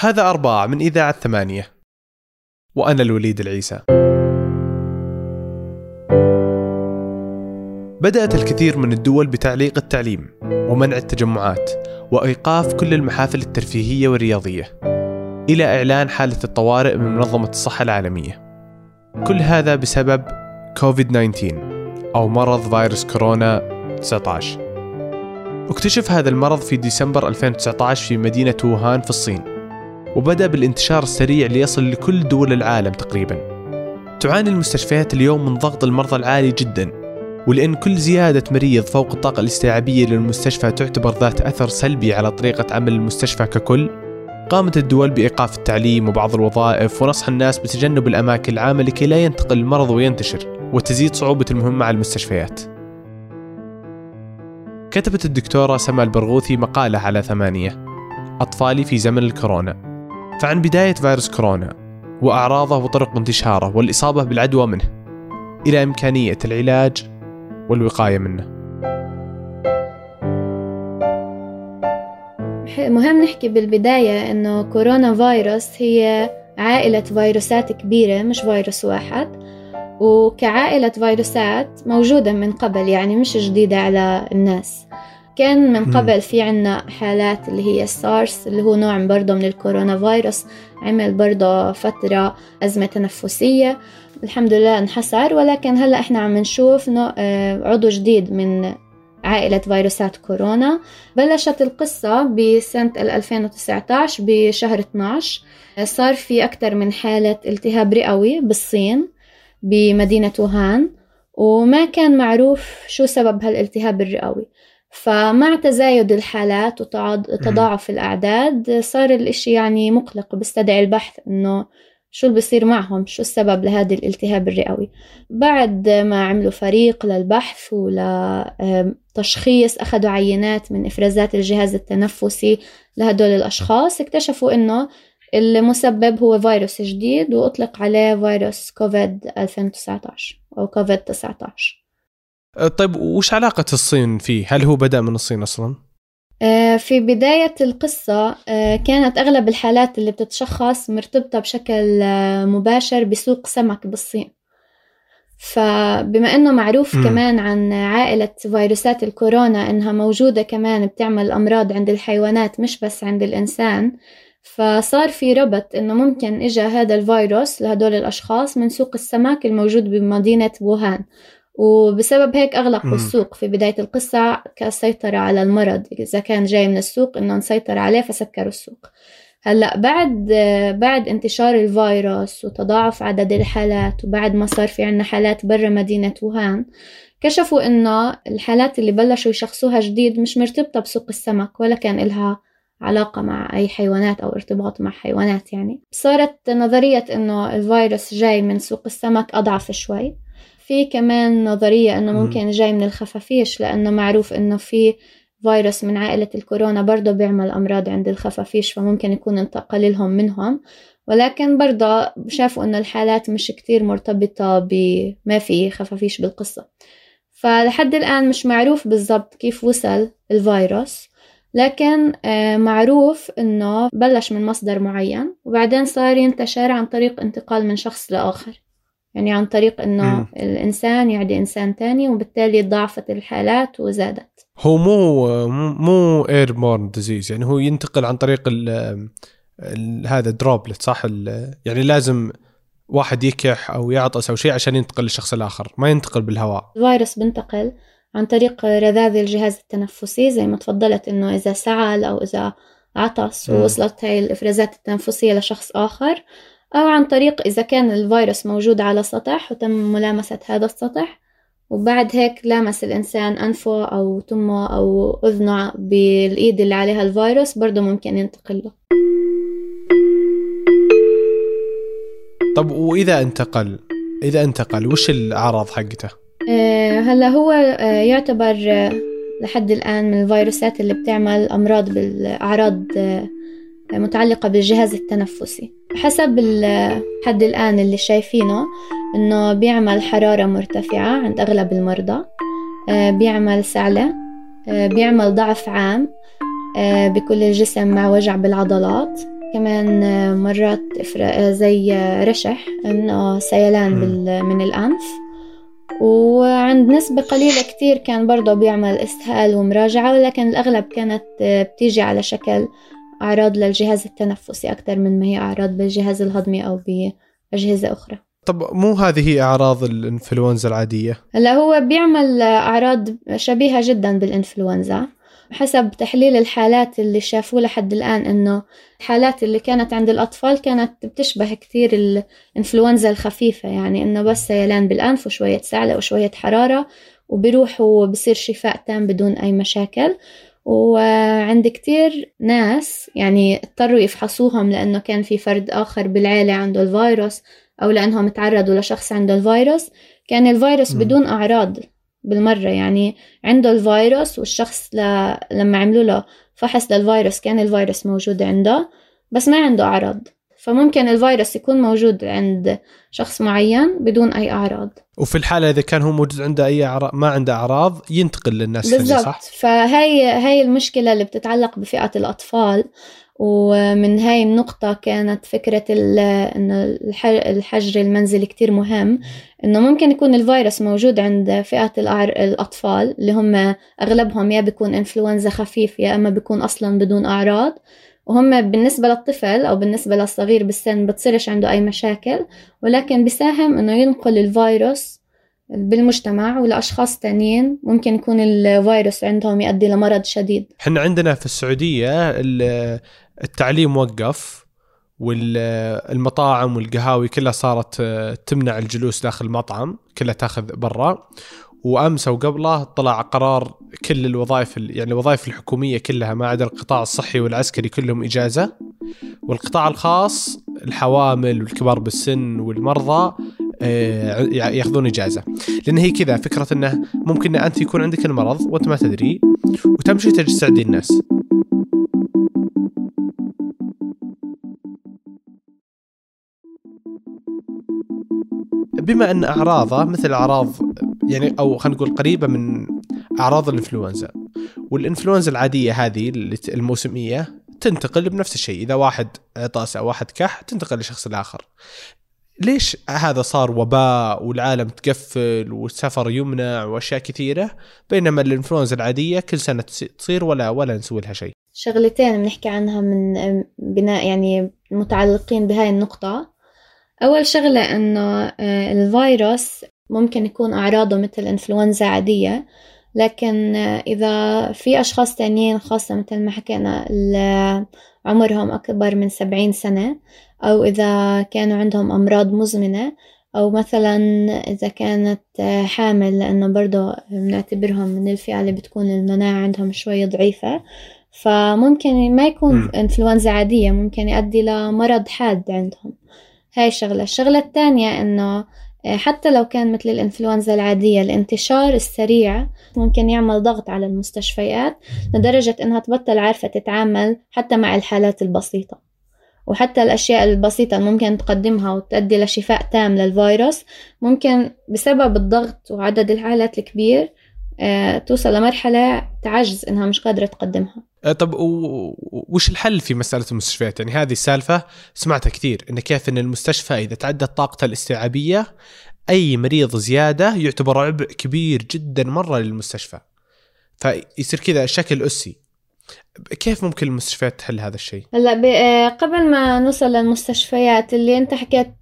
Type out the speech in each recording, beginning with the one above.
هذا أرباع من إذاعة ثمانية. وأنا الوليد العيسى. بدأت الكثير من الدول بتعليق التعليم ومنع التجمعات وإيقاف كل المحافل الترفيهية والرياضية إلى إعلان حالة الطوارئ من منظمة الصحة العالمية. كل هذا بسبب كوفيد 19 أو مرض فيروس كورونا 19 اكتشف هذا المرض في ديسمبر 2019 في مدينة ووهان في الصين. وبدأ بالانتشار السريع ليصل لكل دول العالم تقريبا. تعاني المستشفيات اليوم من ضغط المرضى العالي جدا ولأن كل زيادة مريض فوق الطاقة الاستيعابية للمستشفى تعتبر ذات أثر سلبي على طريقة عمل المستشفى ككل. قامت الدول بإيقاف التعليم وبعض الوظائف ونصح الناس بتجنب الأماكن العامة لكي لا ينتقل المرض وينتشر وتزيد صعوبة المهمة على المستشفيات. كتبت الدكتورة سما البرغوثي مقالة على ثمانية أطفالي في زمن الكورونا. فعن بداية فيروس كورونا وأعراضه وطرق انتشاره والإصابة بالعدوى منه إلى إمكانية العلاج والوقاية منه. مهم نحكي بالبداية إنه كورونا فيروس هي عائلة فيروسات كبيرة مش فيروس واحد. وكعائلة فيروسات موجودة من قبل يعني مش جديدة على الناس. كان من قبل في عنا حالات اللي هي السارس اللي هو نوع برضه من الكورونا فيروس عمل برضه فترة أزمة تنفسية. الحمد لله انحسر ولكن هلأ إحنا عم نشوف آه، عضو جديد من عائلة فيروسات كورونا. بلشت القصة بسنة 2019 بشهر 12 صار في أكثر من حالة التهاب رئوي بالصين بمدينة ووهان وما كان معروف شو سبب هالالتهاب الرئوي. فمع تزايد الحالات وتضاعف الأعداد صار الإشي يعني مقلق وبستدعي البحث إنه شو اللي بيصير معهم شو السبب لهذا الالتهاب الرئوي. بعد ما عملوا فريق للبحث ولتشخيص أخذوا عينات من إفرازات الجهاز التنفسي لهدول الأشخاص اكتشفوا إنه المسبب هو فيروس جديد وأطلق عليه فيروس كوفيد 2019 أو كوفيد 19 طيب وش علاقة الصين فيه؟ هل هو بدأ من الصين أصلا؟ آه، في بداية القصة آه، كانت أغلب الحالات اللي بتتشخص مرتبطة بشكل مباشر بسوق سمك بالصين فبما أنه معروف م. كمان عن عائلة فيروسات الكورونا أنها موجودة كمان بتعمل أمراض عند الحيوانات مش بس عند الإنسان فصار في ربط إنه ممكن إجا هذا الفيروس لهدول الأشخاص من سوق السمك الموجود بمدينة ووهان وبسبب هيك أغلقوا السوق في بداية القصة كسيطرة على المرض. إذا كان جاي من السوق إنه نسيطر عليه فسكروا السوق. هلأ بعد بعد انتشار الفيروس وتضاعف عدد الحالات وبعد ما صار في عنا حالات برا مدينة ووهان كشفوا إنه الحالات اللي بلشوا يشخصوها جديد مش مرتبطة بسوق السمك ولا كان إلها علاقة مع أي حيوانات أو ارتباط مع حيوانات يعني. صارت نظرية إنه الفيروس جاي من سوق السمك أضعف شوي. في كمان نظرية إنه ممكن جاي من الخفافيش لأنه معروف إنه في فيروس من عائلة الكورونا برضه بيعمل أمراض عند الخفافيش فممكن يكون انتقل لهم منهم. ولكن برضه شافوا إنه الحالات مش كتير مرتبطة بما في خفافيش بالقصة. فلحد الآن مش معروف بالضبط كيف وصل الفيروس لكن آه، معروف إنه بلش من مصدر معين وبعدين صار ينتشر عن طريق انتقال من شخص لآخر. يعني عن طريق إنه الإنسان يعدي إنسان تاني وبالتالي ضعفت الحالات وزادت. هو مو مو airborne disease يعني هو ينتقل عن طريق ال هذا droplet صح؟ يعني لازم واحد يكح أو يعطس أو شيء عشان ينتقل للشخص الآخر ما ينتقل بالهواء. الفيروس بنتقل عن طريق رذاذ الجهاز التنفسي زي ما تفضلت إنه إذا سعل أو إذا عطس ووصلت هاي الإفرازات التنفسية لشخص آخر. أو عن طريق إذا كان الفيروس موجود على سطح وتم ملامسة هذا السطح وبعد هيك لامس الإنسان أنفه أو تمه أو أذنه بالإيد اللي عليها الفيروس برضه ممكن ينتقل له طب وإذا انتقل إذا انتقل وش الأعراض حقته؟ آه هلا هو آه يعتبر آه لحد الآن من الفيروسات اللي بتعمل أمراض بالأعراض آه متعلقة بالجهاز التنفسي. حسب الحد الآن اللي شايفينه إنه بيعمل حرارة مرتفعة عند أغلب المرضى آه، بيعمل سعلة آه، بيعمل ضعف عام آه، بكل الجسم مع وجع بالعضلات. كمان مرات زي رشح إنه سيلان من الأنف. وعند نسبة قليلة كتير كان برضه بيعمل إسهال ومراجعة ولكن الأغلب كانت بتيجي على شكل أعراض للجهاز التنفسي أكثر من ما هي أعراض بالجهاز الهضمي أو بأجهزة أخرى. طب مو هذه هي أعراض الإنفلونزا العادية؟ هلا هو بيعمل أعراض شبيهة جدا بالإنفلونزا. حسب تحليل الحالات اللي شافوه لحد الآن إنه الحالات اللي كانت عند الأطفال كانت بتشبه كثير الإنفلونزا الخفيفة. يعني إنه بس سيلان بالأنف وشوية سعلة وشوية حرارة وبيروح وبصير شفاء تام بدون أي مشاكل. وعند كتير ناس يعني اضطروا يفحصوهم لأنه كان في فرد آخر بالعيلة عنده الفيروس أو لأنهم تعرضوا لشخص عنده الفيروس كان الفيروس بدون أعراض بالمرة. يعني عنده الفيروس والشخص ل... لما عملوا له فحص للفيروس كان الفيروس موجود عنده بس ما عنده أعراض. فممكن الفيروس يكون موجود عند شخص معين بدون أي أعراض. وفي الحالة إذا كان هو موجود عنده أي أعراض ما عنده أعراض ينتقل للناس بالضبط. صح؟ فهي هي المشكلة اللي بتتعلق بفئة الأطفال. ومن هاي النقطة كانت فكرة إنه الحجر المنزلي كتير مهم. إنه ممكن يكون الفيروس موجود عند فئة الأطفال اللي هم أغلبهم يا بيكون إنفلونزا خفيف يا أما بيكون أصلا بدون أعراض. وهم بالنسبة للطفل أو بالنسبة للصغير بالسن بتصيرش عنده أي مشاكل ولكن بيساهم إنه ينقل الفيروس بالمجتمع ولأشخاص تانيين ممكن يكون الفيروس عندهم يؤدي لمرض شديد. إحنا عندنا في السعودية التعليم وقف والمطاعم والقهاوي كلها صارت تمنع الجلوس داخل المطعم كلها تاخذ برا. وامس وقبله طلع قرار كل الوظائف يعني الوظائف الحكومية كلها ما عدا القطاع الصحي والعسكري كلهم إجازة. والقطاع الخاص الحوامل والكبار بالسن والمرضى آه، ياخذون إجازة. لأن هي كذا فكرة إنه ممكن أنت يكون عندك المرض وأنت ما تدري وتمشي تجلس تعدي الناس. بما أن أعراضه مثل أعراض يعني أو خلينا نقول قريبة من أعراض الإنفلونزا والإنفلونزا العادية هذه الموسمية تنتقل بنفس الشيء. إذا واحد عطس أو واحد كح تنتقل للشخص الآخر ليش هذا صار وباء والعالم تقفل والسفر يمنع وأشياء كثيرة؟ بينما الإنفلونزا العادية كل سنة تصير ولا ولا نسوي لها شيء. شغلتين بنحكي عنها من بناء يعني متعلقين بهاي النقطة. أول شغلة إنه آه، الفيروس ممكن يكون أعراضه مثل إنفلونزا عادية لكن إذا في أشخاص تانيين خاصة مثل ما حكينا عمرهم أكبر من سبعين سنة أو إذا كانوا عندهم أمراض مزمنة أو مثلا إذا كانت حامل لأنه برضه بنعتبرهم من الفئة اللي بتكون المناعة عندهم شوي ضعيفة. فممكن ما يكون إنفلونزا عادية ممكن يؤدي لمرض حاد عندهم. هاي الشغلة الشغلة الثانية إنه آه، حتى لو كان مثل الإنفلونزا العادية الانتشار السريع ممكن يعمل ضغط على المستشفيات لدرجة إنها تبطل عارفة تتعامل حتى مع الحالات البسيطة. وحتى الأشياء البسيطة اللي ممكن تقدمها وتؤدي لشفاء تام للفيروس ممكن بسبب الضغط وعدد الحالات الكبير آه، توصل لمرحلة تعجز إنها مش قادرة تقدمها. طب وش الحل في مسألة المستشفيات؟ يعني هذه السالفة سمعتها كثير إن كيف إن المستشفى إذا تعدت طاقته الاستيعابية أي مريض زيادة يعتبر عبء كبير جدا مرة للمستشفى فيصير كذا شكل أسي كيف ممكن المستشفيات تحل هذا الشيء؟ هلا آه، قبل ما نوصل للمستشفيات اللي انت حكيت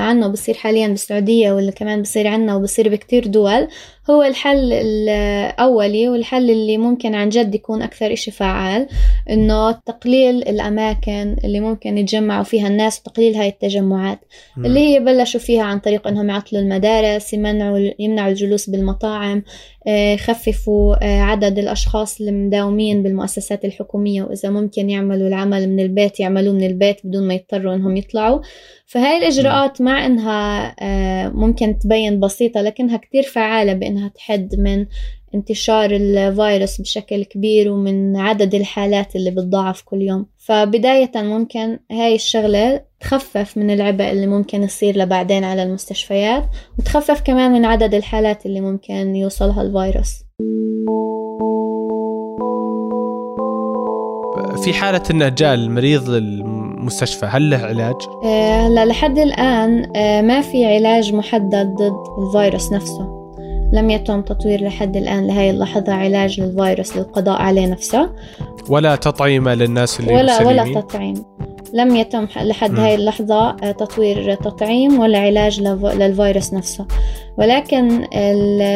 عنه بصير حاليا بالسعودية واللي كمان بصير عنا وبصير بكتير دول هو الحل الأولي والحل اللي ممكن عن جد يكون أكثر إشي فعال إنه تقليل الأماكن اللي ممكن يتجمعوا فيها الناس وتقليل هاي التجمعات م. اللي هي بلشوا فيها عن طريق إنهم يعطلوا المدارس يمنعوا يمنعوا الجلوس بالمطاعم آه، يخففوا آه، عدد الأشخاص المداومين بالمؤسسات الحكومية وإذا ممكن يعملوا العمل من البيت يعملوه من البيت بدون ما يضطروا إنهم يطلعوا. فهاي الإجراءات مع إنها آه، ممكن تبين بسيطة لكنها كتير فعالة بإنها تحد من انتشار الفيروس بشكل كبير ومن عدد الحالات اللي بتضاعف كل يوم. فبداية ممكن هاي الشغلة تخفف من العبء اللي ممكن يصير لبعدين على المستشفيات وتخفف كمان من عدد الحالات اللي ممكن يوصلها الفيروس. في حالة إنه جاء المريض المستشفى هل له علاج؟ آه، هلا لحد الآن آه، ما في علاج محدد ضد الفيروس نفسه لم يتم تطوير لحد الآن لهي اللحظة علاج للفيروس للقضاء عليه نفسه ولا تطعيمة للناس اللي ولا مسلمين؟ ولا تطعيم لم يتم لحد. هاي اللحظة آه، تطوير تطعيم ولا علاج لف- للفيروس نفسه ولكن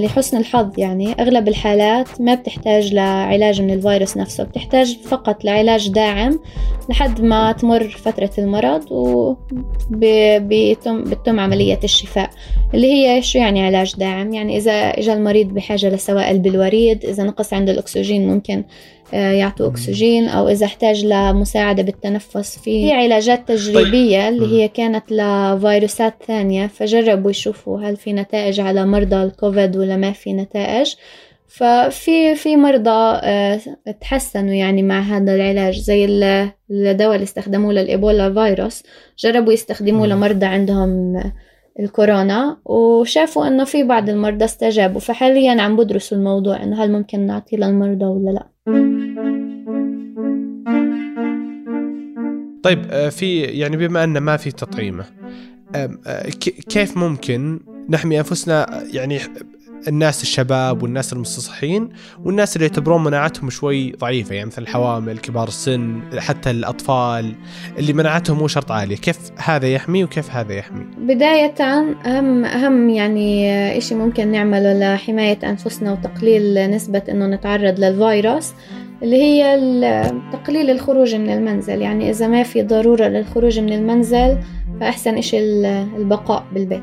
لحسن الحظ يعني أغلب الحالات ما بتحتاج لعلاج من الفيروس نفسه بتحتاج فقط لعلاج داعم لحد ما تمر فترة المرض وبيتم بتتم عملية الشفاء اللي هي شو يعني علاج داعم يعني إذا إجا المريض بحاجة لسوائل بالوريد إذا نقص عند الأكسجين ممكن آه، يعطوا. أكسجين أو إذا احتاج لمساعدة بالتنفس في علاجات تجريبية اللي. هي كانت لفيروسات ثانية فجربوا يشوفوا هل في نتائج على مرضى الكوفيد ولا ما في نتائج. ففي في مرضى آه، تحسنوا يعني مع هذا العلاج زي ال- الدواء اللي استخدموه للإيبولا فيروس. جربوا يستخدموه. لمرضى عندهم الكورونا وشافوا إنه في بعض المرضى استجابوا. فحاليا عم بدرسوا الموضوع إنه هل ممكن نعطيه للمرضى ولا لا. طيب آه، في يعني بما أن ما في تطعيمة آم، آه، كيف ممكن نحمي أنفسنا يعني الناس الشباب والناس المستصحين والناس اللي يعتبرون مناعتهم شوي ضعيفة يعني مثل الحوامل كبار السن حتى الأطفال اللي مناعتهم مو شرط عالية. كيف هذا يحمي وكيف هذا يحمي؟ بداية أهم أهم يعني إشي ممكن نعمله لحماية أنفسنا وتقليل نسبة إنه نتعرض للفيروس اللي هي تقليل الخروج من المنزل. يعني إذا ما في ضرورة للخروج من المنزل فأحسن إشي ال- البقاء بالبيت.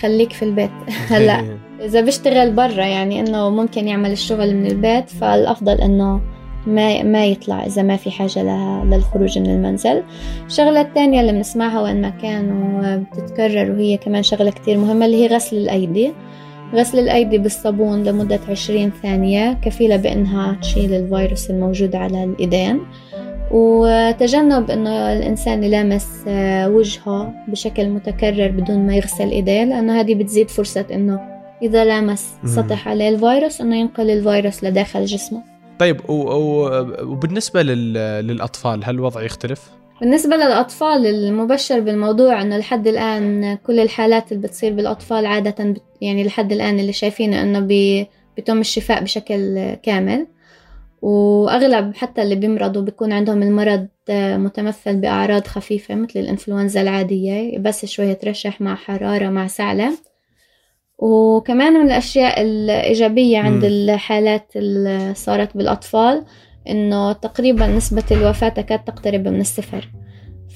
خليك في البيت. هلا إذا بيشتغل برا يعني إنه ممكن يعمل الشغل من البيت فالأفضل إنه ما ما يطلع إذا ما في حاجة لها للخروج من المنزل. الشغلة الثانية اللي بنسمعها وين ما كان وبتتكرر وهي كمان شغلة كتير مهمة اللي هي غسل الأيدي. غسل الأيدي بالصابون لمدة 20 ثانية كفيلة بأنها تشيل الفيروس الموجود على الإيدين. وتجنب أنه الإنسان يلامس آه، وجهه بشكل متكرر بدون ما يغسل إيديه لأنه هذه بتزيد فرصة أنه إذا لامس. سطح عليه الفيروس أنه ينقل الفيروس لداخل جسمه طيب و- و- وبالنسبة لل- للأطفال هل الوضع يختلف؟ بالنسبة للأطفال المبشر بالموضوع أنه لحد الآن كل الحالات اللي بتصير بالأطفال عادة يعني لحد الآن اللي شايفينه أنه بي- بيتم الشفاء بشكل كامل وأغلب حتى اللي بيمرضوا بيكون عندهم المرض آه، متمثل بأعراض خفيفة مثل الإنفلونزا العادية بس شوية رشح مع حرارة مع سعلة وكمان من الأشياء الإيجابية عند مم. الحالات اللي صارت بالأطفال إنه تقريبا نسبة الوفاة تكاد تقترب من الصفر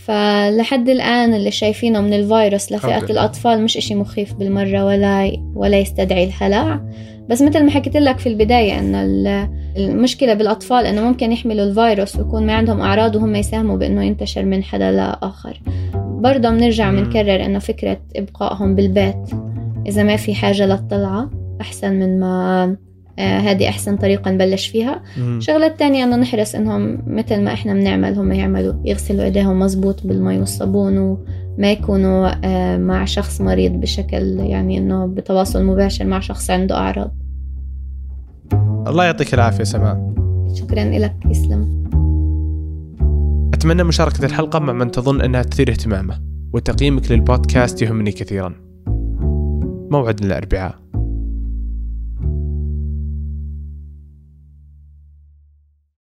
فلحد الآن اللي شايفينه من الفيروس لفئة. الأطفال مش إشي مخيف بالمرة ولا ولا يستدعي الهلع بس مثل ما حكيت لك في البداية إنه ال- المشكلة بالأطفال إنه ممكن يحملوا الفيروس ويكون ما عندهم أعراض وهم يساهموا بإنه ينتشر من حدا لآخر برضه بنرجع. بنكرر إنه فكرة إبقائهم بالبيت إذا ما في حاجة للطلعة أحسن من ما آه، هذه أحسن طريقة نبلش فيها. مم. الشغلة التانية إنه نحرص إنهم مثل ما إحنا بنعمل هم يعملوا يغسلوا إيديهم مزبوط بالمي والصابون وما يكونوا آه، مع شخص مريض بشكل يعني إنه بتواصل مباشر مع شخص عنده أعراض. الله يعطيك العافية سماء. شكرا لك يسلم أتمنى مشاركة الحلقة مع من تظن أنها تثير اهتمامه وتقييمك للبودكاست يهمني كثيرا. موعد الأربعاء.